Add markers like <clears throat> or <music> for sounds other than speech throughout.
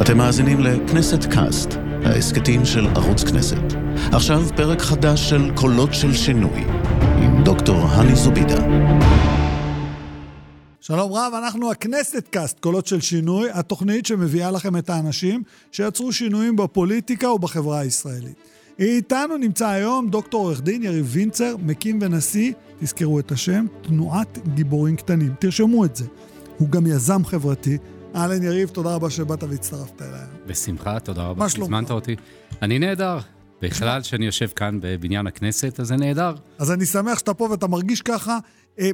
אתם מאזינים לכנסת קאסט, ההסכתים של ערוץ כנסת. עכשיו פרק חדש של קולות של שינוי, עם דוקטור הני זובידה. שלום רב, אנחנו בכנסת קאסט, קולות של שינוי, התוכנית שמביאה לכם את האנשים שיצרו שינויים בפוליטיקה ובחברה הישראלית. איתנו נמצא היום דוקטור עורך דין יריב וינצר, מקים ונשיא, תזכרו את השם, תנועת גיבורים קטנים. תרשמו את זה. הוא גם יזם חברתי. אהלן יריב, תודה רבה שבאת והצטרפת אליי. בשמחה, תודה רבה מה שלומך? שהזמנת אותי. אני נהדר. בכלל, כשאני יושב כאן בבניין הכנסת, אז זה נהדר. אז אני שמח שאתה פה ואתה מרגיש ככה. אה,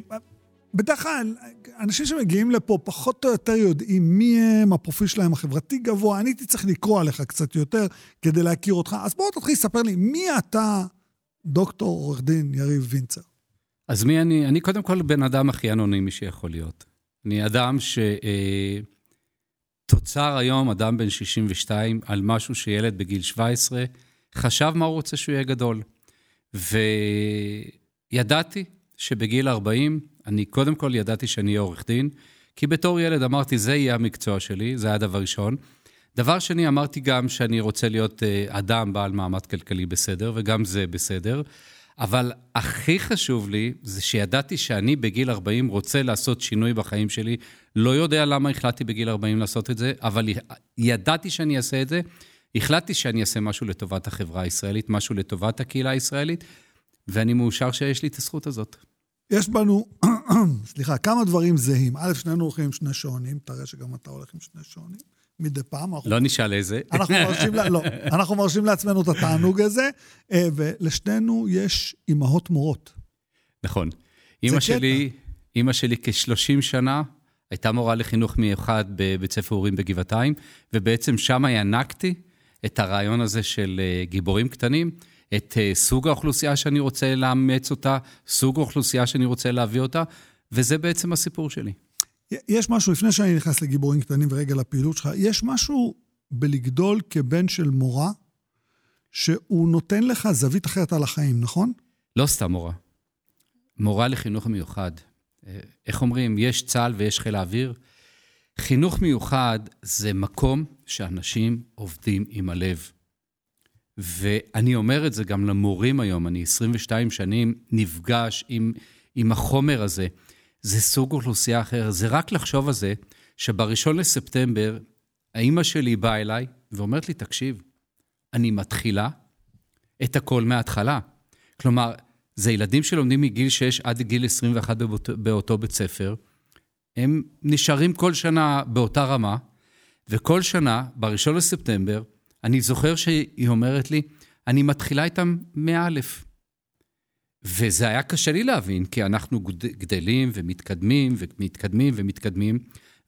בדרך כלל, אנשים שמגיעים לפה פחות או יותר יודעים מי הם, הפרופיל שלהם החברתי גבוה. אני הייתי צריך לקרוא עליך קצת יותר כדי להכיר אותך. אז בוא תתחיל לספר לי, מי אתה, דוקטור עורך דין יריב וינצר? אז מי אני? אני קודם כל בן אדם הכי אנונימי שיכול להיות. אני אדם ש... אה, תוצר היום, אדם בן 62, על משהו שילד בגיל 17 חשב מה הוא רוצה שהוא יהיה גדול. וידעתי שבגיל 40, אני קודם כל ידעתי שאני אהיה עורך דין, כי בתור ילד אמרתי, זה יהיה המקצוע שלי, זה היה דבר ראשון. דבר שני, אמרתי גם שאני רוצה להיות אה, אדם בעל מעמד כלכלי בסדר, וגם זה בסדר. אבל הכי חשוב לי, זה שידעתי שאני בגיל 40 רוצה לעשות שינוי בחיים שלי. לא יודע למה החלטתי בגיל 40 לעשות את זה, אבל ידעתי שאני אעשה את זה. החלטתי שאני אעשה משהו לטובת החברה הישראלית, משהו לטובת הקהילה הישראלית, ואני מאושר שיש לי את הזכות הזאת. יש בנו, <clears throat> סליחה, כמה דברים זהים. א', שנינו הולכים עם שני שעונים, תראה שגם אתה הולך עם שני שעונים. מדי פעם. לא נשאל איזה. אנחנו מרשים, לא, אנחנו מרשים לעצמנו את התענוג הזה, אה, ולשתינו יש אימהות מורות. נכון. אימא שלי, אימא שלי כ-30 שנה הייתה מורה לחינוך מיוחד בבית ספר הורים בגבעתיים, ובעצם שם ינקתי את הרעיון הזה של אה, גיבורים קטנים, את אה, סוג האוכלוסייה שאני רוצה לאמץ אותה, סוג האוכלוסייה שאני רוצה להביא אותה, וזה בעצם הסיפור שלי. יש משהו, לפני שאני נכנס לגיבורים קטנים ורגע לפעילות שלך, יש משהו בלגדול כבן של מורה, שהוא נותן לך זווית אחרת על החיים, נכון? לא סתם מורה. מורה לחינוך מיוחד. אה, איך אומרים, יש צה"ל ויש חיל האוויר. חינוך מיוחד זה מקום שאנשים עובדים עם הלב. ואני אומר את זה גם למורים היום, אני 22 שנים נפגש עם, עם החומר הזה. זה סוג אוכלוסייה אחר. זה רק לחשוב על זה שבראשון לספטמבר, האימא שלי באה אליי ואומרת לי, תקשיב, אני מתחילה את הכל מההתחלה. כלומר, זה ילדים שלומדים מגיל 6 עד גיל 21 באותו, באותו בית ספר. הם נשארים כל שנה באותה רמה, וכל שנה, בראשון לספטמבר, אני זוכר שהיא אומרת לי, אני מתחילה איתם מא'. וזה היה קשה לי להבין, כי אנחנו גדלים ומתקדמים ומתקדמים ומתקדמים,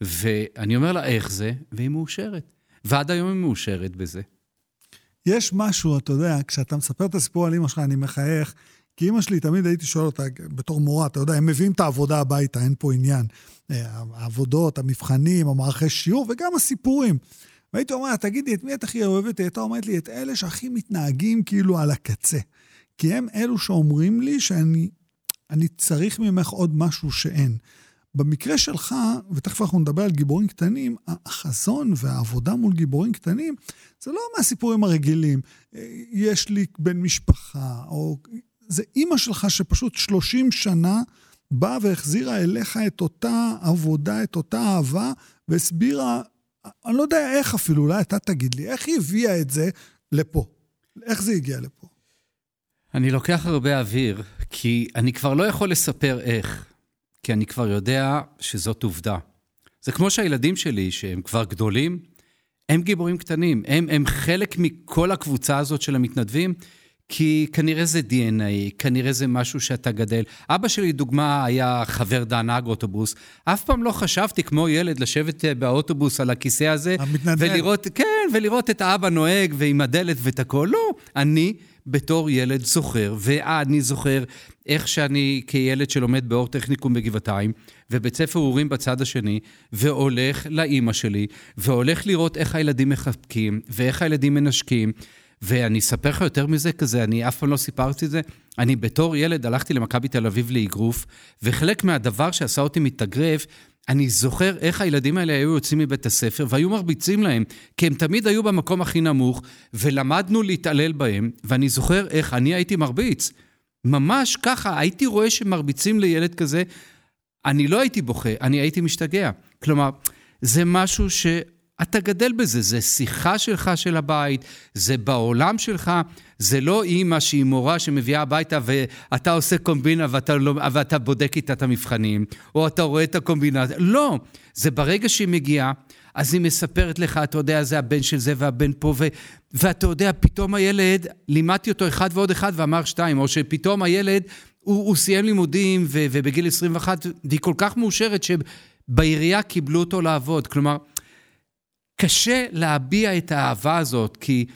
ואני אומר לה, איך זה? והיא מאושרת. ועד היום היא מאושרת בזה. יש משהו, אתה יודע, כשאתה מספר את הסיפור על אמא שלך, אני מחייך, כי אמא שלי, תמיד הייתי שואל אותה, בתור מורה, אתה יודע, הם מביאים את העבודה הביתה, אין פה עניין. אה, העבודות, המבחנים, המערכי שיעור, וגם הסיפורים. והייתי אומר, תגידי, את מי את הכי אוהבת? היא הייתה אומרת לי, את אלה שהכי מתנהגים כאילו על הקצה. כי הם אלו שאומרים לי שאני אני צריך ממך עוד משהו שאין. במקרה שלך, ותכף אנחנו נדבר על גיבורים קטנים, החזון והעבודה מול גיבורים קטנים, זה לא מהסיפורים הרגילים. יש לי בן משפחה, או... זה אימא שלך שפשוט 30 שנה באה והחזירה אליך את אותה עבודה, את אותה אהבה, והסבירה, אני לא יודע איך אפילו, אולי אתה תגיד לי, איך היא הביאה את זה לפה? איך זה הגיע לפה? אני לוקח הרבה אוויר, כי אני כבר לא יכול לספר איך, כי אני כבר יודע שזאת עובדה. זה כמו שהילדים שלי, שהם כבר גדולים, הם גיבורים קטנים, הם, הם חלק מכל הקבוצה הזאת של המתנדבים, כי כנראה זה DNA, כנראה זה משהו שאתה גדל. אבא שלי, דוגמה, היה חבר דן נהג אוטובוס. אף פעם לא חשבתי, כמו ילד, לשבת אה, באוטובוס על הכיסא הזה, המתנדב. ולראות, כן, ולראות את האבא נוהג ועם הדלת ואת הכול. לא, אני בתור ילד זוכר, ואני זוכר איך שאני כילד שלומד באור טכניקום בגבעתיים, ובית ספר אורים בצד השני, והולך לאימא שלי, והולך לראות איך הילדים מחבקים, ואיך הילדים מנשקים. ואני אספר לך יותר מזה כזה, אני אף פעם לא סיפרתי את זה. אני בתור ילד הלכתי למכבי תל אביב לאגרוף, וחלק מהדבר שעשה אותי מתאגרף, אני זוכר איך הילדים האלה היו יוצאים מבית הספר והיו מרביצים להם, כי הם תמיד היו במקום הכי נמוך, ולמדנו להתעלל בהם, ואני זוכר איך אני הייתי מרביץ. ממש ככה, הייתי רואה שמרביצים לילד כזה, אני לא הייתי בוכה, אני הייתי משתגע. כלומר, זה משהו שאתה גדל בזה, זה שיחה שלך של הבית, זה בעולם שלך, זה לא אימא שהיא מורה שמביאה הביתה ואתה עושה קומבינה ואתה, לא, ואתה בודק איתה את המבחנים, או אתה רואה את הקומבינה, לא, זה ברגע שהיא מגיעה, אז היא מספרת לך, אתה יודע, זה הבן של זה והבן פה, ו, ואתה יודע, פתאום הילד, לימדתי אותו אחד ועוד אחד ואמר שתיים, או שפתאום הילד, הוא, הוא סיים לימודים ו, ובגיל 21, והיא כל כך מאושרת שבעירייה קיבלו אותו לעבוד. כלומר, קשה להביע את האהבה הזאת, כי...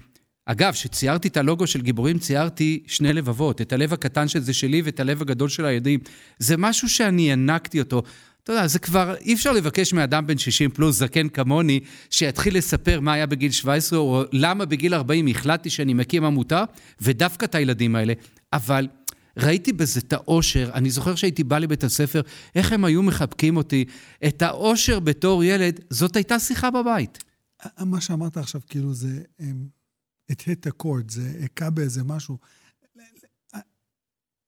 אגב, כשציירתי את הלוגו של גיבורים, ציירתי שני לבבות, את הלב הקטן של זה שלי ואת הלב הגדול של הילדים. זה משהו שאני הענקתי אותו. אתה יודע, זה כבר, אי אפשר לבקש מאדם בן 60 פלוס, זקן כמוני, שיתחיל לספר מה היה בגיל 17, או למה בגיל 40 החלטתי שאני מקים עמותה, ודווקא את הילדים האלה. אבל ראיתי בזה את האושר, אני זוכר שהייתי בא לבית הספר, איך הם היו מחבקים אותי. את האושר בתור ילד, זאת הייתה שיחה בבית. מה שאמרת עכשיו, כאילו, זה... את hit הקורד, זה הכה באיזה משהו.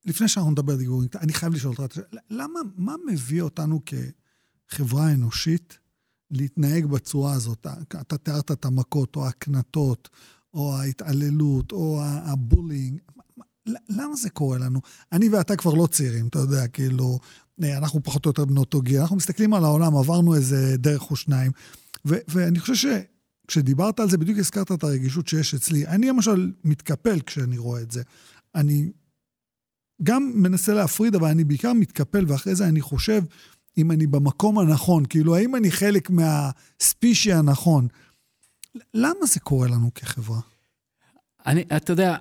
לפני שאנחנו נדבר על דיבורים, אני חייב לשאול אותך, למה, מה מביא אותנו כחברה אנושית להתנהג בצורה הזאת? אתה תיארת את המכות, או הקנטות, או ההתעללות, או הבולינג. למה זה קורה לנו? אני ואתה כבר לא צעירים, אתה יודע, כאילו, אנחנו פחות או יותר בני אותו גיל, אנחנו מסתכלים על העולם, עברנו איזה דרך או שניים, ו- ואני חושב ש... כשדיברת על זה, בדיוק הזכרת את הרגישות שיש אצלי. אני למשל מתקפל כשאני רואה את זה. אני גם מנסה להפריד, אבל אני בעיקר מתקפל, ואחרי זה אני חושב אם אני במקום הנכון, כאילו, האם אני חלק מהספישי הנכון. למה זה קורה לנו כחברה? אני, אתה יודע,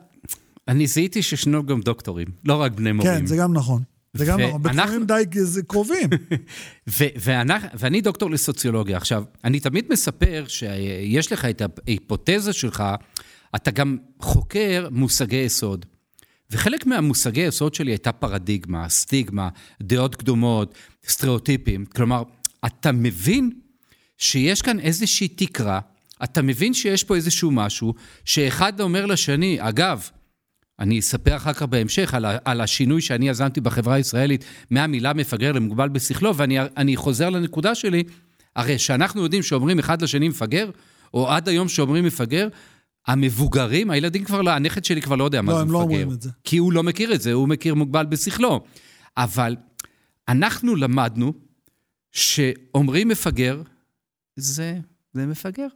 אני זיהיתי שישנו גם דוקטורים, לא רק בני מורים. כן, זה גם נכון. זה גם נכון, בתחומים די קרובים. <laughs> ואני דוקטור לסוציולוגיה. עכשיו, אני תמיד מספר שיש לך את ההיפותזה שלך, אתה גם חוקר מושגי יסוד. וחלק מהמושגי יסוד שלי הייתה פרדיגמה, סטיגמה, דעות קדומות, סטריאוטיפים. כלומר, אתה מבין שיש כאן איזושהי תקרה, אתה מבין שיש פה איזשהו משהו, שאחד אומר לשני, אגב, אני אספר אחר כך בהמשך על, על השינוי שאני יזמתי בחברה הישראלית מהמילה מפגר למוגבל בשכלו, ואני חוזר לנקודה שלי, הרי שאנחנו יודעים שאומרים אחד לשני מפגר, או עד היום שאומרים מפגר, המבוגרים, הילדים כבר לא, הנכד שלי כבר לא יודע מה לא, זה מפגר. לא, הם לא אומרים את זה. כי הוא לא מכיר את זה, הוא מכיר מוגבל בשכלו. אבל אנחנו למדנו שאומרים מפגר, זה, זה מפגר.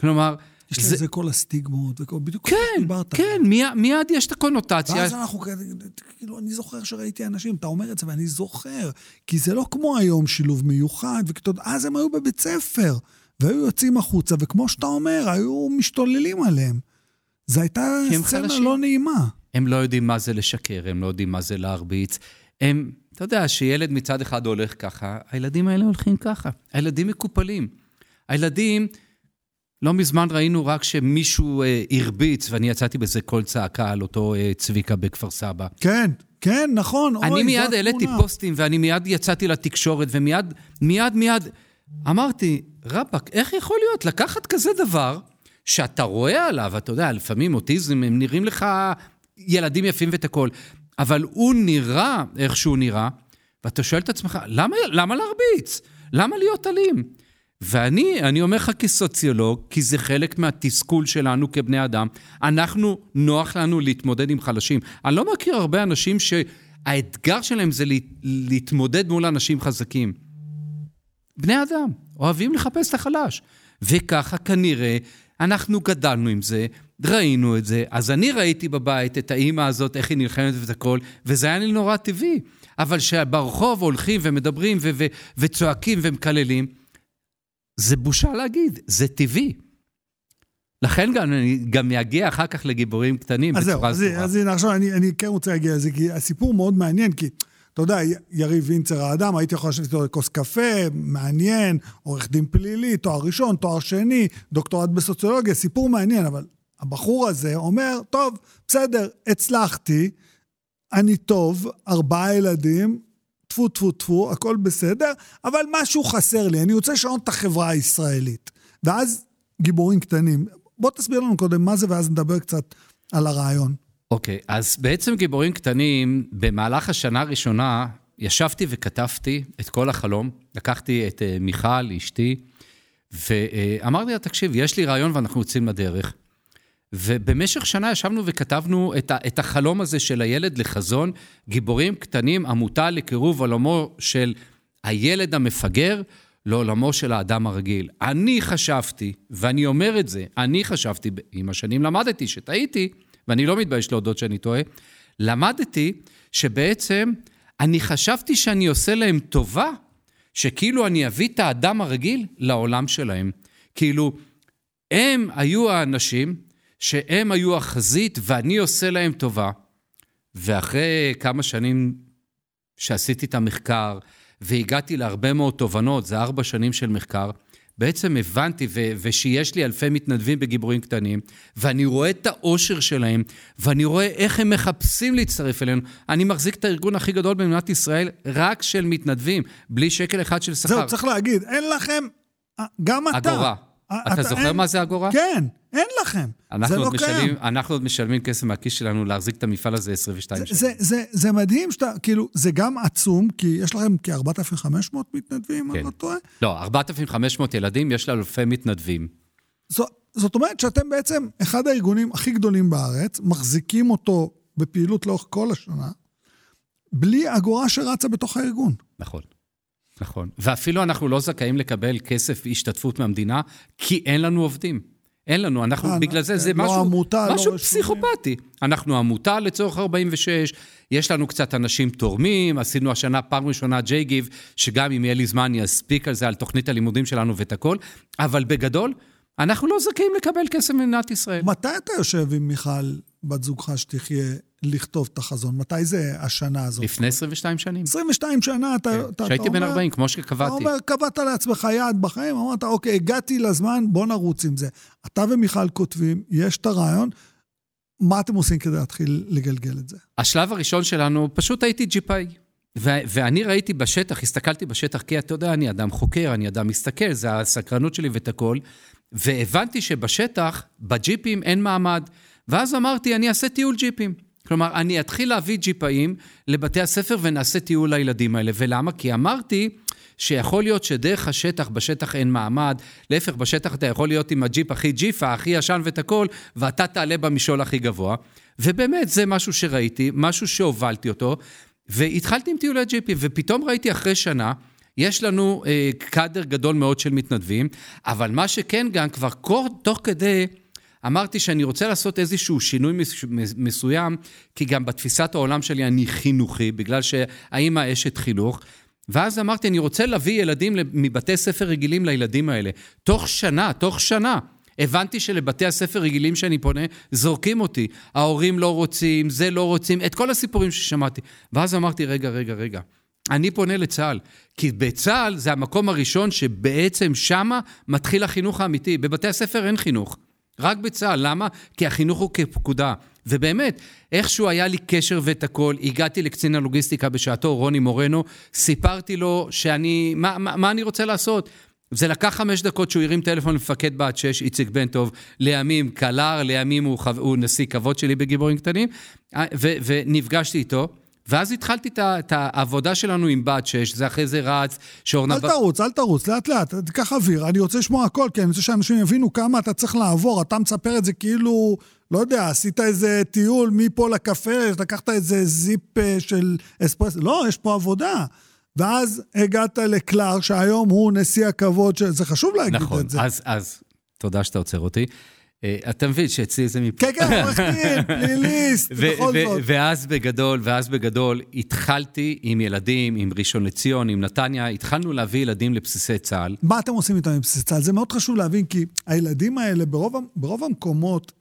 כלומר, יש זה... לזה כל הסטיגמות, וכל, בדיוק כן, דיברת. כן, מיד, מיד יש את הקונוטציה. ואז אנחנו, כאילו, אני זוכר שראיתי אנשים, אתה אומר את זה, ואני זוכר, כי זה לא כמו היום שילוב מיוחד, וכתוב, אז הם היו בבית ספר, והיו יוצאים החוצה, וכמו שאתה אומר, היו משתוללים עליהם. זו הייתה סצנה חלשים. לא נעימה. הם לא יודעים מה זה לשקר, הם לא יודעים מה זה להרביץ. הם, אתה יודע, שילד מצד אחד הולך ככה, הילדים האלה הולכים ככה. הילדים מקופלים. הילדים... לא מזמן ראינו רק שמישהו אה, הרביץ, ואני יצאתי בזה קול צעקה על אותו אה, צביקה בכפר סבא. כן, כן, נכון. אני אוי, מיד העליתי פוסטים, ואני מיד יצאתי לתקשורת, ומיד, מיד, מיד אמרתי, רבאק, איך יכול להיות לקחת כזה דבר, שאתה רואה עליו, אתה יודע, לפעמים אוטיזם, הם נראים לך ילדים יפים ואת הכול, אבל הוא נראה איך שהוא נראה, ואתה שואל את עצמך, למה, למה להרביץ? למה להיות אלים? ואני, אני אומר לך כסוציולוג, כי זה חלק מהתסכול שלנו כבני אדם, אנחנו, נוח לנו להתמודד עם חלשים. אני לא מכיר הרבה אנשים שהאתגר שלהם זה להתמודד מול אנשים חזקים. בני אדם, אוהבים לחפש את החלש. וככה כנראה אנחנו גדלנו עם זה, ראינו את זה. אז אני ראיתי בבית את האימא הזאת, איך היא נלחמת ואת הכל, וזה היה לי נורא טבעי. אבל שברחוב הולכים ומדברים ו- ו- וצועקים ומקללים, זה בושה להגיד, זה טבעי. לכן גם אני גם אגיע אחר כך לגיבורים קטנים בצורה סדורה. אז הנה, עכשיו אני, אני כן רוצה להגיע לזה, כי הסיפור מאוד מעניין, כי אתה יודע, יריב וינצר האדם, הייתי יכול לשבת איתו לכוס קפה, מעניין, עורך דין פלילי, תואר ראשון, תואר שני, דוקטורט בסוציולוגיה, סיפור מעניין, אבל הבחור הזה אומר, טוב, בסדר, הצלחתי, אני טוב, ארבעה ילדים, טפו טפו טפו, הכל בסדר, אבל משהו חסר לי, אני רוצה לשנות את החברה הישראלית. ואז גיבורים קטנים. בוא תסביר לנו קודם מה זה, ואז נדבר קצת על הרעיון. אוקיי, okay, אז בעצם גיבורים קטנים, במהלך השנה הראשונה, ישבתי וכתבתי את כל החלום. לקחתי את uh, מיכל, אשתי, ואמרתי לה, תקשיב, יש לי רעיון ואנחנו יוצאים לדרך. ובמשך שנה ישבנו וכתבנו את, ה, את החלום הזה של הילד לחזון גיבורים קטנים, עמותה לקירוב עולמו של הילד המפגר לעולמו של האדם הרגיל. אני חשבתי, ואני אומר את זה, אני חשבתי, עם השנים למדתי שטעיתי, ואני לא מתבייש להודות שאני טועה, למדתי שבעצם אני חשבתי שאני עושה להם טובה, שכאילו אני אביא את האדם הרגיל לעולם שלהם. כאילו, הם היו האנשים שהם היו החזית ואני עושה להם טובה. ואחרי כמה שנים שעשיתי את המחקר, והגעתי להרבה מאוד תובנות, זה ארבע שנים של מחקר, בעצם הבנתי, ו- ושיש לי אלפי מתנדבים בגיבורים קטנים, ואני רואה את האושר שלהם, ואני רואה איך הם מחפשים להצטרף אלינו. אני מחזיק את הארגון הכי גדול במדינת ישראל רק של מתנדבים, בלי שקל אחד של שכר. זהו, צריך להגיד, אין לכם, גם אתה. אגורה. אתה זוכר מה זה אגורה? כן, אין לכם. זה לא קיים. אנחנו עוד משלמים כסף מהכיס שלנו להחזיק את המפעל הזה 22 שנה. זה, זה, זה מדהים שאתה, כאילו, זה גם עצום, כי יש לכם כ-4,500 מתנדבים, כן. אני לא טועה? לא, 4,500 ילדים, יש לאלפי מתנדבים. זו, זאת אומרת שאתם בעצם אחד הארגונים הכי גדולים בארץ, מחזיקים אותו בפעילות לאורך כל השנה, בלי אגורה שרצה בתוך הארגון. נכון. נכון. ואפילו אנחנו לא זכאים לקבל כסף השתתפות מהמדינה, כי אין לנו עובדים. אין לנו, אנחנו, אה, בגלל זה זה לא משהו, עמותה, משהו לא פסיכופתי. אנחנו עמותה לצורך 46, יש לנו קצת אנשים תורמים, עשינו השנה פעם ראשונה ג'יי גיב, שגם אם יהיה לי זמן אני אספיק על זה, על תוכנית הלימודים שלנו ואת הכל, אבל בגדול, אנחנו לא זכאים לקבל כסף ממדינת ישראל. מתי אתה יושב עם מיכל, בת זוגך, שתחיה, לכתוב את החזון? מתי זה השנה הזאת? לפני 22 שנים. 22 שנה אתה, כן. אתה, אתה שהייתי בן 40, כמו שקבעתי. אתה אומר, קבעת לעצמך יעד בחיים, אמרת, אוקיי, הגעתי לזמן, בוא נרוץ עם זה. אתה ומיכל כותבים, יש את הרעיון, מה אתם עושים כדי להתחיל לגלגל את זה? השלב הראשון שלנו, פשוט הייתי ג'יפאי. ו- ואני ראיתי בשטח, הסתכלתי בשטח, כי אתה יודע, אני אדם חוקר, אני אדם מסתכל, זה הסקרנות שלי ואת הכל, והבנתי שבשטח, בג'יפים אין מעמד. ואז אמרתי, אני אעשה טיול ג'יפים. כלומר, אני אתחיל להביא ג'יפאים לבתי הספר ונעשה טיול לילדים האלה. ולמה? כי אמרתי שיכול להיות שדרך השטח, בשטח אין מעמד, להפך, בשטח אתה יכול להיות עם הג'יפ הכי ג'יפה, הכי ישן ואת הכל, ואתה תעלה במשעול הכי גבוה. ובאמת, זה משהו שראיתי, משהו שהובלתי אותו, והתחלתי עם טיולי ג'יפים, ופתאום ראיתי אחרי שנה, יש לנו אה, קאדר גדול מאוד של מתנדבים, אבל מה שכן גם, כבר תוך כדי... אמרתי שאני רוצה לעשות איזשהו שינוי מסוים, כי גם בתפיסת העולם שלי אני חינוכי, בגלל שהאימא אשת חינוך. ואז אמרתי, אני רוצה להביא ילדים מבתי ספר רגילים לילדים האלה. תוך שנה, תוך שנה. הבנתי שלבתי הספר רגילים שאני פונה, זורקים אותי. ההורים לא רוצים, זה לא רוצים, את כל הסיפורים ששמעתי. ואז אמרתי, רגע, רגע, רגע. אני פונה לצה"ל, כי בצה"ל זה המקום הראשון שבעצם שמה מתחיל החינוך האמיתי. בבתי הספר אין חינוך. רק בצה"ל. למה? כי החינוך הוא כפקודה. ובאמת, איכשהו היה לי קשר ואת הכל, הגעתי לקצין הלוגיסטיקה בשעתו, רוני מורנו, סיפרתי לו שאני, מה, מה, מה אני רוצה לעשות? זה לקח חמש דקות שהוא הרים טלפון למפקד בה"ד 6, איציק בן טוב, לימים קלר, לימים הוא, הוא נשיא כבוד שלי בגיבורים קטנים, ו, ונפגשתי איתו. ואז התחלתי את העבודה שלנו עם בת שש, זה אחרי זה רץ, שאורנה... אל תרוץ, אל תרוץ, לאט לאט, תיקח אוויר. אני רוצה לשמוע הכל, כי אני רוצה שאנשים יבינו כמה אתה צריך לעבור. אתה מספר את זה כאילו, לא יודע, עשית איזה טיול מפה לקפה, לקחת איזה זיפ אה, של אספרס... לא, יש פה עבודה. ואז הגעת לקלר, שהיום הוא נשיא הכבוד, של... זה חשוב להגיד נכון, את זה. נכון, אז, אז תודה שאתה עוצר אותי. אה, אתה מבין שאצלי זה מפה. כן, כן, עורך דין, <laughs> פליליסט, בכל זאת. ואז בגדול, ואז בגדול, התחלתי עם ילדים, עם ראשון לציון, עם נתניה, התחלנו להביא ילדים לבסיסי צה"ל. מה אתם עושים איתם בבסיסי צה"ל? זה מאוד חשוב להבין, כי הילדים האלה, ברוב, ברוב המקומות,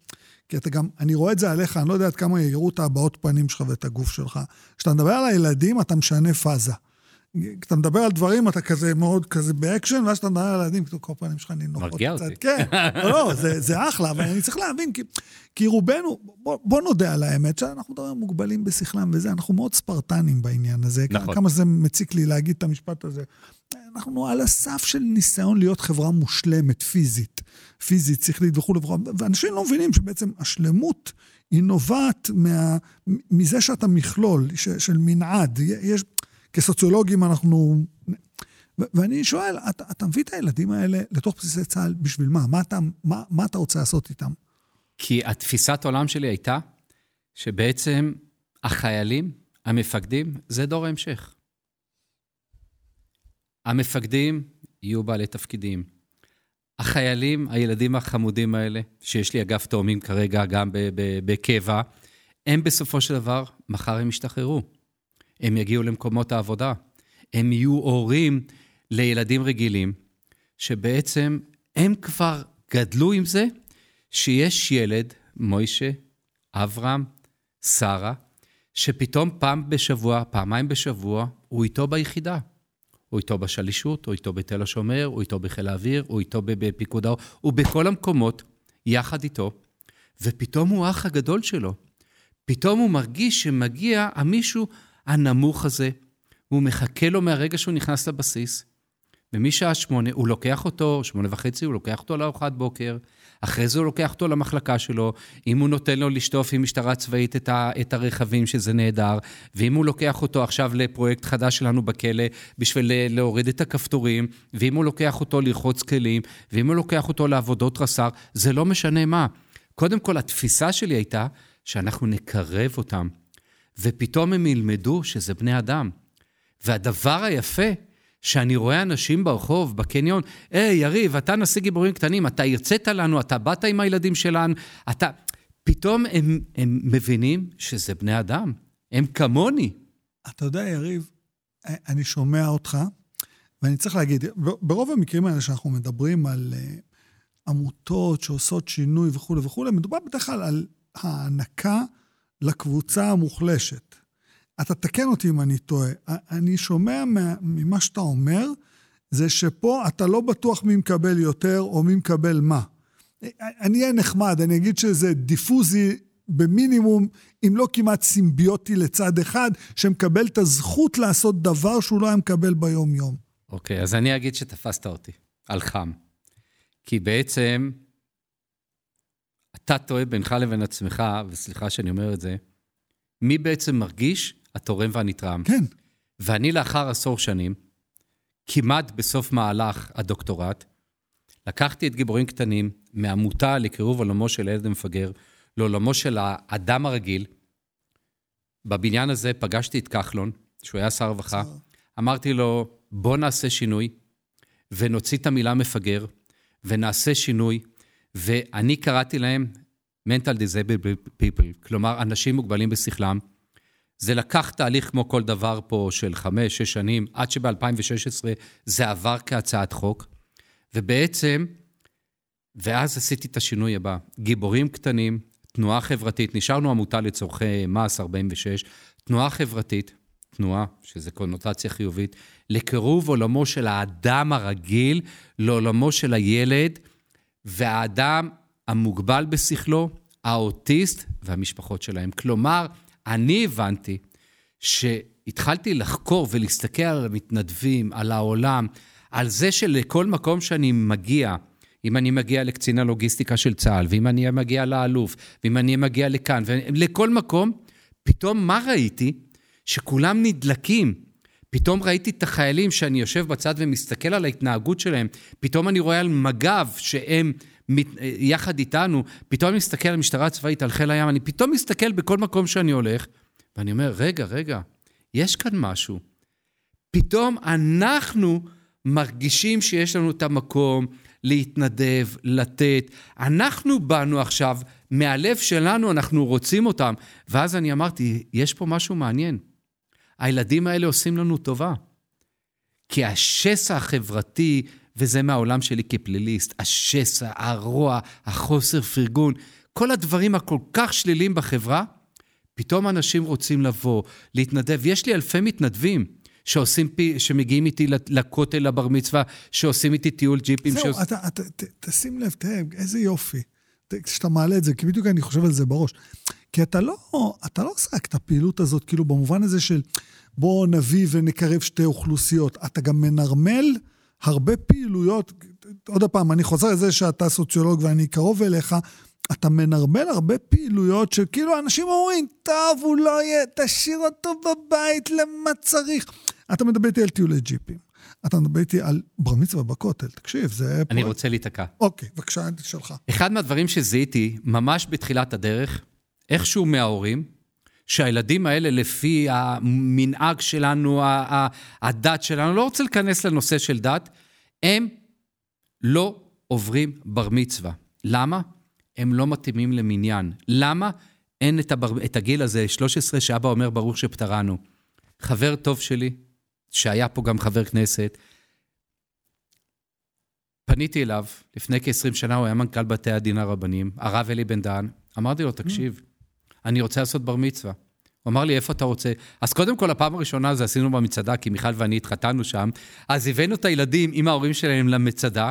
כי אתה גם, אני רואה את זה עליך, אני לא יודע עד כמה יראו את הבעות פנים שלך ואת הגוף שלך. כשאתה מדבר על הילדים, אתה משנה פאזה. כשאתה מדבר על דברים, אתה כזה מאוד כזה באקשן, ואז כשאתה מדבר על ילדים, כל פעם שלך נינוחות קצת. מרגיע אותי. כן, לא, לא, זה, זה אחלה, אבל אני צריך להבין, כי, כי רובנו, בוא, בוא נודה על האמת, שאנחנו מדברים מוגבלים בשכלם וזה, אנחנו מאוד ספרטנים בעניין הזה. נכון. כמה זה מציק לי להגיד את המשפט הזה. אנחנו על הסף של ניסיון להיות חברה מושלמת, פיזית, פיזית, שכלית וכולי וכולי, ואנשים לא מבינים שבעצם השלמות היא נובעת מה, מזה שאתה מכלול, ש, של מנעד. יש, כסוציולוגים אנחנו... ואני שואל, אתה, אתה מביא את הילדים האלה לתוך בסיסי צה"ל בשביל מה? מה אתה, מה, מה אתה רוצה לעשות איתם? כי התפיסת העולם שלי הייתה שבעצם החיילים, המפקדים, זה דור ההמשך. המפקדים יהיו בעלי תפקידים. החיילים, הילדים החמודים האלה, שיש לי אגף תאומים כרגע גם בקבע, הם בסופו של דבר, מחר הם ישתחררו. הם יגיעו למקומות העבודה. הם יהיו הורים לילדים רגילים, שבעצם הם כבר גדלו עם זה שיש ילד, מוישה, אברהם, שרה, שפתאום פעם בשבוע, פעמיים בשבוע, הוא איתו ביחידה. הוא איתו בשלישות, הוא איתו בתל השומר, הוא איתו בחיל האוויר, הוא איתו בפיקוד העור, הוא בכל המקומות, יחד איתו, ופתאום הוא האח הגדול שלו. פתאום הוא מרגיש שמגיע המישהו הנמוך הזה, והוא מחכה לו מהרגע שהוא נכנס לבסיס, ומשעה שמונה הוא לוקח אותו, שמונה וחצי, הוא לוקח אותו לארוחת בוקר, אחרי זה הוא לוקח אותו למחלקה שלו, אם הוא נותן לו לשטוף עם משטרה צבאית את, ה, את הרכבים, שזה נהדר, ואם הוא לוקח אותו עכשיו לפרויקט חדש שלנו בכלא בשביל להוריד את הכפתורים, ואם הוא לוקח אותו לרחוץ כלים, ואם הוא לוקח אותו לעבודות רס"ר, זה לא משנה מה. קודם כל, התפיסה שלי הייתה שאנחנו נקרב אותם, ופתאום הם ילמדו שזה בני אדם. והדבר היפה, שאני רואה אנשים ברחוב, בקניון, היי, יריב, אתה נשיא גיבורים קטנים, אתה הרצית לנו, אתה באת עם הילדים שלנו, אתה... פתאום הם, הם מבינים שזה בני אדם, הם כמוני. אתה יודע, יריב, אני שומע אותך, ואני צריך להגיד, ברוב המקרים האלה שאנחנו מדברים על uh, עמותות שעושות שינוי וכולי וכולי, מדובר בדרך כלל על הענקה לקבוצה המוחלשת. אתה תקן אותי אם אני טועה. אני שומע ממה שאתה אומר, זה שפה אתה לא בטוח מי מקבל יותר או מי מקבל מה. אני אהיה נחמד, אני אגיד שזה דיפוזי במינימום, אם לא כמעט סימביוטי לצד אחד, שמקבל את הזכות לעשות דבר שהוא לא היה מקבל ביום-יום. אוקיי, okay, אז אני אגיד שתפסת אותי, על חם. כי בעצם, אתה טועה בינך לבין עצמך, וסליחה שאני אומר את זה, מי בעצם מרגיש התורם והנתרם. כן. ואני לאחר עשור שנים, כמעט בסוף מהלך הדוקטורט, לקחתי את גיבורים קטנים מעמותה לקירוב עולמו של ילד המפגר לעולמו של האדם הרגיל. בבניין הזה פגשתי את כחלון, שהוא היה שר רווחה. אמרתי לו, בוא נעשה שינוי ונוציא את המילה מפגר ונעשה שינוי. ואני קראתי להם mental disabled people, כלומר, אנשים מוגבלים בשכלם. זה לקח תהליך כמו כל דבר פה של חמש, שש שנים, עד שב-2016 זה עבר כהצעת חוק, ובעצם, ואז עשיתי את השינוי הבא. גיבורים קטנים, תנועה חברתית, נשארנו עמותה לצורכי מס 46, תנועה חברתית, תנועה, שזה קונוטציה חיובית, לקירוב עולמו של האדם הרגיל לעולמו של הילד, והאדם המוגבל בשכלו, האוטיסט והמשפחות שלהם. כלומר, אני הבנתי שהתחלתי לחקור ולהסתכל על המתנדבים, על העולם, על זה שלכל מקום שאני מגיע, אם אני מגיע לקצין הלוגיסטיקה של צה"ל, ואם אני מגיע לאלוף, ואם אני מגיע לכאן, לכל מקום, פתאום מה ראיתי? שכולם נדלקים. פתאום ראיתי את החיילים שאני יושב בצד ומסתכל על ההתנהגות שלהם, פתאום אני רואה על מג"ב שהם יחד איתנו, פתאום אני מסתכל על המשטרה הצבאית, על חיל הים, אני פתאום מסתכל בכל מקום שאני הולך, ואני אומר, רגע, רגע, יש כאן משהו. פתאום אנחנו מרגישים שיש לנו את המקום להתנדב, לתת. אנחנו באנו עכשיו, מהלב שלנו אנחנו רוצים אותם. ואז אני אמרתי, יש פה משהו מעניין. הילדים האלה עושים לנו טובה. כי השסע החברתי וזה מהעולם שלי כפליליסט, השסע, הרוע, החוסר פרגון, כל הדברים הכל כך שליליים בחברה, פתאום אנשים רוצים לבוא, להתנדב. יש לי אלפי מתנדבים שעושים פי, שמגיעים איתי לכותל, לבר מצווה, שעושים איתי טיול ג'יפים. זהו, שעוש... אתה, אתה, ת, תשים לב, תראה, איזה יופי. כשאתה מעלה את זה, כי בדיוק אני חושב על זה בראש. כי אתה לא, אתה לא עושה רק את הפעילות הזאת, כאילו במובן הזה של בואו נביא ונקרב שתי אוכלוסיות. אתה גם מנרמל הרבה פעילויות, עוד פעם, אני חוזר לזה שאתה סוציולוג ואני קרוב אליך, אתה מנרמל הרבה פעילויות שכאילו אנשים אומרים, טוב, הוא לא יהיה, תשאיר אותו בבית, למה צריך? אתה מדבר איתי על טיולי ג'יפים. אתה מדבר איתי על בר מצווה בכותל, תקשיב, זה... אני רוצה להיתקע. אוקיי, בבקשה, אני שלך. אחד מהדברים שזיהיתי, ממש בתחילת הדרך, איכשהו מההורים, שהילדים האלה, לפי המנהג שלנו, הדת שלנו, לא רוצה להיכנס לנושא של דת, הם לא עוברים בר מצווה. למה? הם לא מתאימים למניין. למה? אין את, הבר... את הגיל הזה, 13, שאבא אומר, ברוך שפטרנו. חבר טוב שלי, שהיה פה גם חבר כנסת, פניתי אליו, לפני כ-20 שנה, הוא היה מנכ"ל בתי הדין הרבניים, הרב אלי בן דהן. אמרתי לו, תקשיב, אני רוצה לעשות בר מצווה. הוא אמר לי, איפה אתה רוצה? אז קודם כל, הפעם הראשונה זה עשינו במצדה, כי מיכל ואני התחתנו שם. אז הבאנו את הילדים עם ההורים שלהם למצדה,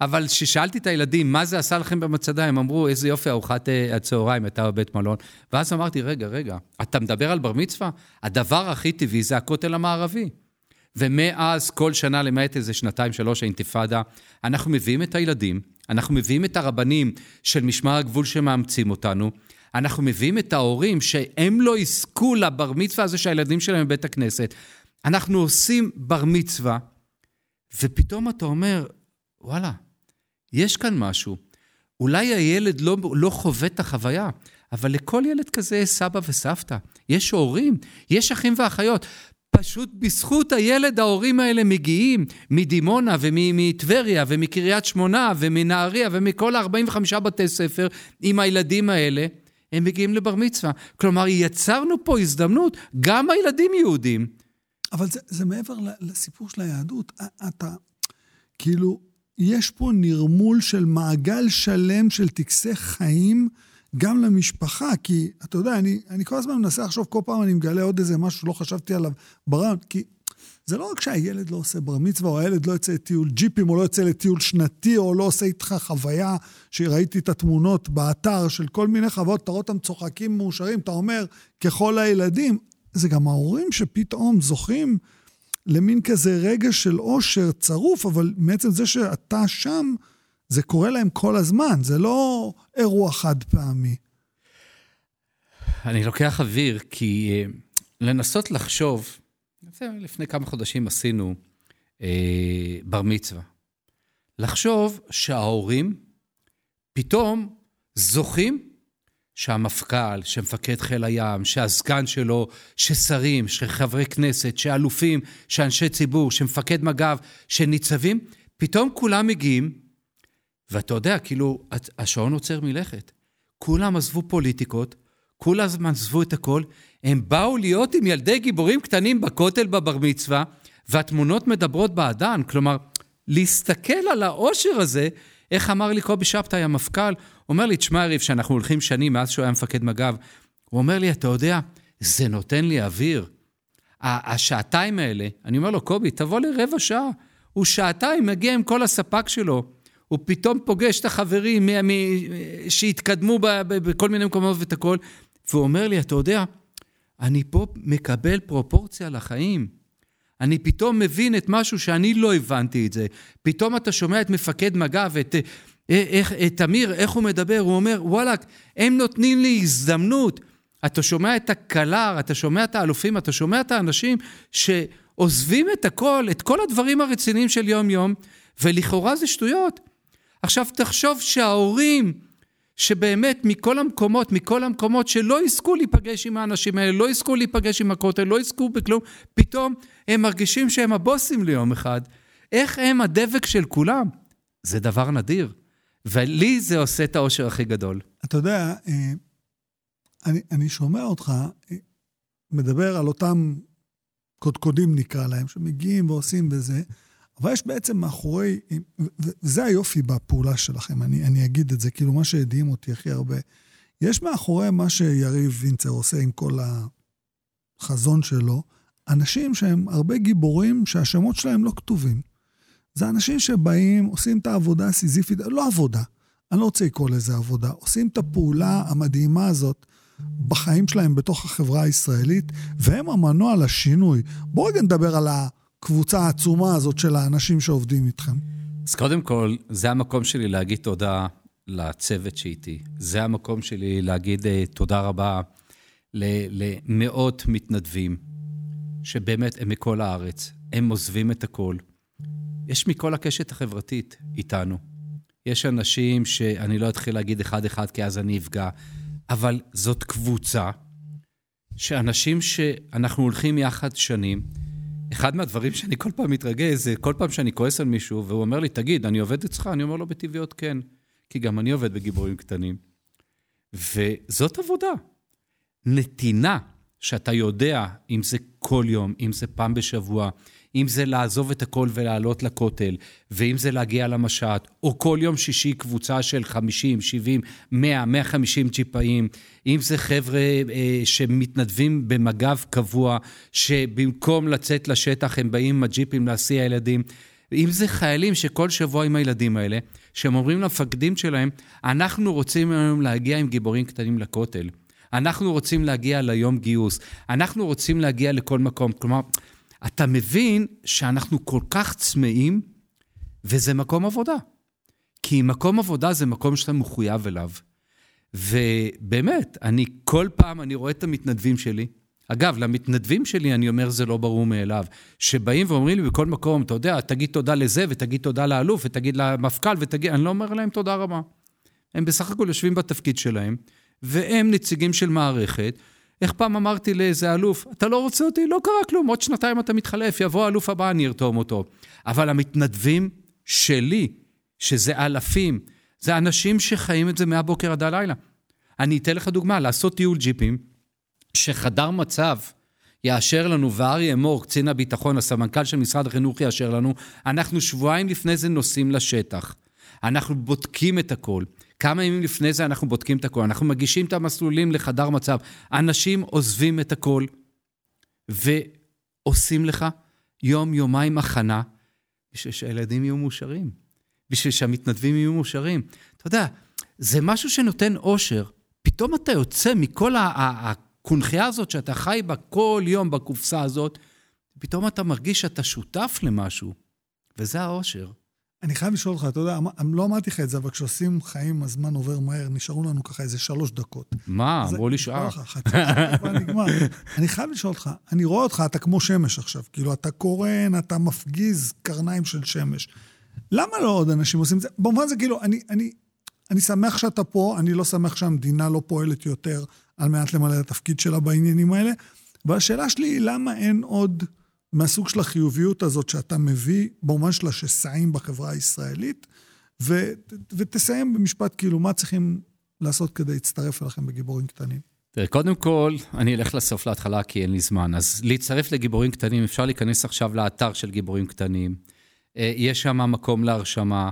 אבל כששאלתי את הילדים, מה זה עשה לכם במצדה, הם אמרו, איזה יופי, ארוחת uh, הצהריים הייתה בבית מלון. ואז אמרתי, רגע, רגע, אתה מדבר על בר מצווה? הדבר הכי טבעי זה הכותל המערבי. ומאז, כל שנה, למעט איזה שנתיים, שלוש, האינתיפאדה, אנחנו מביאים את הילדים, אנחנו מביאים את הרבנים של משמר הגבול שמאמצים אותנו, אנחנו מביאים את ההורים שהם לא יזכו לבר מצווה הזה שהילדים שלהם בבית הכנסת. אנחנו עושים בר מצווה, ופתאום אתה אומר, וואלה, יש כאן משהו. אולי הילד לא, לא חווה את החוויה, אבל לכל ילד כזה יש סבא וסבתא, יש הורים, יש אחים ואחיות. פשוט בזכות הילד ההורים האלה מגיעים מדימונה ומטבריה ומקריית שמונה ומנהריה ומכל ה-45 בתי ספר עם הילדים האלה, הם מגיעים לבר מצווה. כלומר, יצרנו פה הזדמנות, גם הילדים יהודים. אבל זה, זה מעבר לסיפור של היהדות. אתה, כאילו, יש פה נרמול של מעגל שלם של טקסי חיים גם למשפחה, כי אתה יודע, אני, אני כל הזמן מנסה לחשוב, כל פעם אני מגלה עוד איזה משהו שלא חשבתי עליו ברעיון, כי זה לא רק שהילד לא עושה בר מצווה, או הילד לא יוצא לטיול ג'יפים, או לא יוצא לטיול שנתי, או לא עושה איתך חוויה, שראיתי את התמונות באתר של כל מיני חוויות, אתה רואה אותם צוחקים מאושרים, אתה אומר, ככל הילדים, זה גם ההורים שפתאום זוכים למין כזה רגע של אושר צרוף, אבל מעצם זה שאתה שם, זה קורה להם כל הזמן, זה לא אירוע חד פעמי. אני לוקח אוויר, כי uh, לנסות לחשוב, לפני כמה חודשים עשינו uh, בר מצווה. לחשוב שההורים פתאום זוכים שהמפכ"ל, שמפקד חיל הים, שהסגן שלו, ששרים, שחברי כנסת, שאלופים, שאנשי ציבור, שמפקד מג"ב, שניצבים, פתאום כולם מגיעים, ואתה יודע, כאילו, השעון עוצר מלכת. כולם עזבו פוליטיקות, כולם עזבו את הכל, הם באו להיות עם ילדי גיבורים קטנים בכותל בבר מצווה, והתמונות מדברות בעדן. כלומר, להסתכל על העושר הזה, איך אמר לי קובי שבתאי, המפכ"ל, אומר לי, תשמע, יריב, שאנחנו הולכים שנים מאז שהוא היה מפקד מג"ב, הוא אומר לי, אתה יודע, זה נותן לי אוויר. השעתיים האלה, אני אומר לו, קובי, תבוא לרבע שעה. הוא שעתיים מגיע עם כל הספק שלו. הוא פתאום פוגש את החברים שהתקדמו בכל מיני מקומות ואת הכל, והוא אומר לי, אתה יודע, אני פה מקבל פרופורציה לחיים. אני פתאום מבין את משהו שאני לא הבנתי את זה. פתאום אתה שומע את מפקד מג"ב, אה, איך, את אמיר, איך הוא מדבר, הוא אומר, וואלכ, הם נותנים לי הזדמנות. אתה שומע את הקלר, אתה שומע את האלופים, אתה שומע את האנשים שעוזבים את הכל, את כל הדברים הרציניים של יום-יום, ולכאורה זה שטויות. עכשיו, תחשוב שההורים, שבאמת מכל המקומות, מכל המקומות שלא יזכו להיפגש עם האנשים האלה, לא יזכו להיפגש עם הכותל, לא יזכו בכלום, פתאום הם מרגישים שהם הבוסים ליום אחד. איך הם הדבק של כולם? זה דבר נדיר. ולי זה עושה את האושר הכי גדול. אתה יודע, אה, אני, אני שומע אותך אה, מדבר על אותם קודקודים, נקרא להם, שמגיעים ועושים וזה, אבל יש בעצם מאחורי, וזה היופי בפעולה שלכם, אני, אני אגיד את זה, כאילו מה שהדהים אותי הכי הרבה. יש מאחורי מה שיריב וינצר עושה עם כל החזון שלו, אנשים שהם הרבה גיבורים שהשמות שלהם לא כתובים. זה אנשים שבאים, עושים את העבודה הסיזיפית, לא עבודה, אני לא רוצה לקרוא לזה עבודה, עושים את הפעולה המדהימה הזאת בחיים שלהם בתוך החברה הישראלית, והם המנוע לשינוי. בואו רגע נדבר על הקבוצה העצומה הזאת של האנשים שעובדים איתכם. אז קודם כל, זה המקום שלי להגיד תודה לצוות שאיתי. זה המקום שלי להגיד uh, תודה רבה למאות מתנדבים, שבאמת הם מכל הארץ. הם עוזבים את הכול. יש מכל הקשת החברתית איתנו. יש אנשים שאני לא אתחיל להגיד אחד-אחד, כי אז אני אפגע, אבל זאת קבוצה שאנשים שאנחנו הולכים יחד שנים, אחד מהדברים שאני כל פעם מתרגז, זה כל פעם שאני כועס על מישהו, והוא אומר לי, תגיד, אני עובד אצלך? אני אומר לו בטבעיות כן, כי גם אני עובד בגיבורים קטנים. וזאת עבודה. נתינה, שאתה יודע אם זה כל יום, אם זה פעם בשבוע, אם זה לעזוב את הכל ולעלות לכותל, ואם זה להגיע למשט, או כל יום שישי קבוצה של 50, 70, 100, 150 ג'יפאים, אם זה חבר'ה אה, שמתנדבים במג"ב קבוע, שבמקום לצאת לשטח הם באים עם הג'יפים להסיע ילדים, אם זה חיילים שכל שבוע עם הילדים האלה, שהם אומרים למפקדים שלהם, אנחנו רוצים היום להגיע עם גיבורים קטנים לכותל. אנחנו רוצים להגיע ליום גיוס, אנחנו רוצים להגיע לכל מקום. כלומר, אתה מבין שאנחנו כל כך צמאים, וזה מקום עבודה. כי מקום עבודה זה מקום שאתה מחויב אליו. ובאמת, אני כל פעם, אני רואה את המתנדבים שלי. אגב, למתנדבים שלי אני אומר, זה לא ברור מאליו. שבאים ואומרים לי בכל מקום, אתה יודע, תגיד תודה לזה, ותגיד תודה לאלוף, ותגיד למפכ"ל, ותגיד... אני לא אומר להם תודה רבה. הם בסך הכל יושבים בתפקיד שלהם, והם נציגים של מערכת, איך פעם אמרתי לאיזה אלוף, אתה לא רוצה אותי? לא קרה כלום, עוד שנתיים אתה מתחלף, יבוא האלוף הבא, אני ארתום אותו. אבל המתנדבים שלי, שזה אלפים, זה אנשים שחיים את זה מהבוקר עד הלילה. אני אתן לך דוגמה, לעשות טיול ג'יפים, שחדר מצב יאשר לנו, ואריה מור, קצין הביטחון, הסמנכ"ל של משרד החינוך יאשר לנו, אנחנו שבועיים לפני זה נוסעים לשטח. אנחנו בודקים את הכל. כמה ימים לפני זה אנחנו בודקים את הכל, אנחנו מגישים את המסלולים לחדר מצב. אנשים עוזבים את הכל ועושים לך יום-יומיים הכנה בשביל שהילדים יהיו מאושרים, בשביל שהמתנדבים יהיו מאושרים. אתה יודע, זה משהו שנותן אושר. פתאום אתה יוצא מכל הקונכייה הזאת שאתה חי בה כל יום בקופסה הזאת, פתאום אתה מרגיש שאתה שותף למשהו, וזה האושר. אני חייב לשאול אותך, אתה יודע, אמ, לא אמרתי לך את זה, אבל כשעושים חיים, הזמן עובר מהר, נשארו לנו ככה איזה שלוש דקות. מה? אמרו לי שעה. אני חייב לשאול אותך, אני רואה אותך, אתה כמו שמש עכשיו, כאילו, אתה קורן, אתה מפגיז קרניים של שמש. למה לא עוד אנשים עושים את זה? במובן זה, כאילו, אני, אני, אני שמח שאתה פה, אני לא שמח שהמדינה לא פועלת יותר על מנת למלא את התפקיד שלה בעניינים האלה. והשאלה שלי היא, למה אין עוד... מהסוג של החיוביות הזאת שאתה מביא, במובן של השסעים בחברה הישראלית, ו, ותסיים במשפט כאילו, מה צריכים לעשות כדי להצטרף אליכם בגיבורים קטנים? תראה, קודם כל, אני אלך לסוף להתחלה כי אין לי זמן. אז להצטרף לגיבורים קטנים, אפשר להיכנס עכשיו לאתר של גיבורים קטנים. אה, יש שם מקום להרשמה,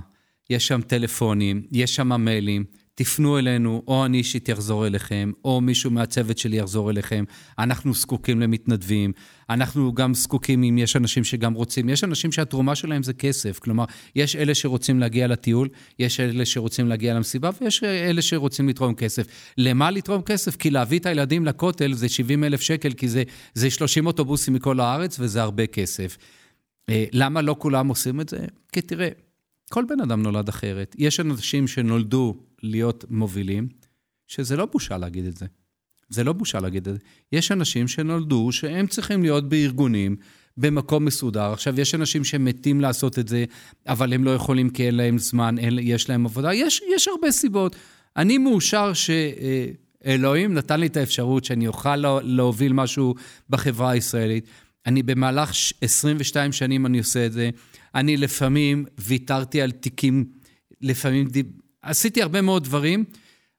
יש שם טלפונים, יש שם מיילים. תפנו אלינו, או אני אישית אחזור אליכם, או מישהו מהצוות שלי יחזור אליכם. אנחנו זקוקים למתנדבים, אנחנו גם זקוקים אם יש אנשים שגם רוצים. יש אנשים שהתרומה שלהם זה כסף, כלומר, יש אלה שרוצים להגיע לטיול, יש אלה שרוצים להגיע למסיבה, ויש אלה שרוצים לתרום כסף. למה לתרום כסף? כי להביא את הילדים לכותל זה 70 אלף שקל, כי זה, זה 30 אוטובוסים מכל הארץ וזה הרבה כסף. אה, למה לא כולם עושים את זה? כי תראה, כל בן אדם נולד אחרת. יש אנשים שנולדו להיות מובילים, שזה לא בושה להגיד את זה. זה לא בושה להגיד את זה. יש אנשים שנולדו שהם צריכים להיות בארגונים, במקום מסודר. עכשיו, יש אנשים שמתים לעשות את זה, אבל הם לא יכולים כי אין להם זמן, אין, יש להם עבודה. יש, יש הרבה סיבות. אני מאושר שאלוהים נתן לי את האפשרות שאני אוכל להוביל משהו בחברה הישראלית. אני במהלך 22 שנים אני עושה את זה. אני לפעמים ויתרתי על תיקים, לפעמים דיב... עשיתי הרבה מאוד דברים.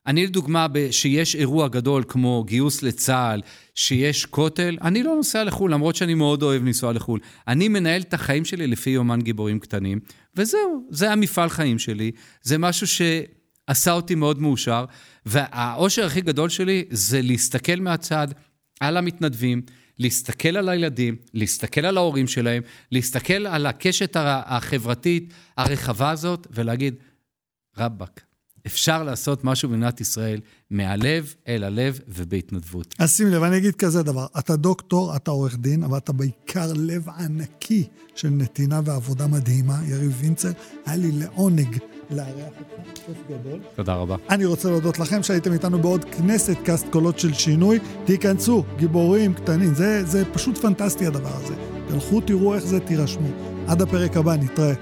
אני לדוגמה, שיש אירוע גדול כמו גיוס לצה"ל, שיש כותל, אני לא נוסע לחו"ל, למרות שאני מאוד אוהב לנסוע לחו"ל. אני מנהל את החיים שלי לפי יומן גיבורים קטנים, וזהו, זה המפעל חיים שלי. זה משהו שעשה אותי מאוד מאושר, והאושר הכי גדול שלי זה להסתכל מהצד על המתנדבים, להסתכל על הילדים, להסתכל על ההורים שלהם, להסתכל על הקשת החברתית הרחבה הזאת ולהגיד, רבאק, אפשר לעשות משהו במדינת ישראל מהלב אל הלב ובהתנדבות. אז שים לב, אני אגיד כזה דבר, אתה דוקטור, אתה עורך דין, אבל אתה בעיקר לב ענקי של נתינה ועבודה מדהימה. יריב וינצר, היה לי לעונג לארח אותך, כיף גדול. תודה רבה. אני רוצה להודות לכם שהייתם איתנו בעוד כנסת קאסט קולות של שינוי. תיכנסו, גיבורים קטנים, זה, זה פשוט פנטסטי הדבר הזה. תלכו, תראו איך זה, תירשמו. עד הפרק הבא, נתראה.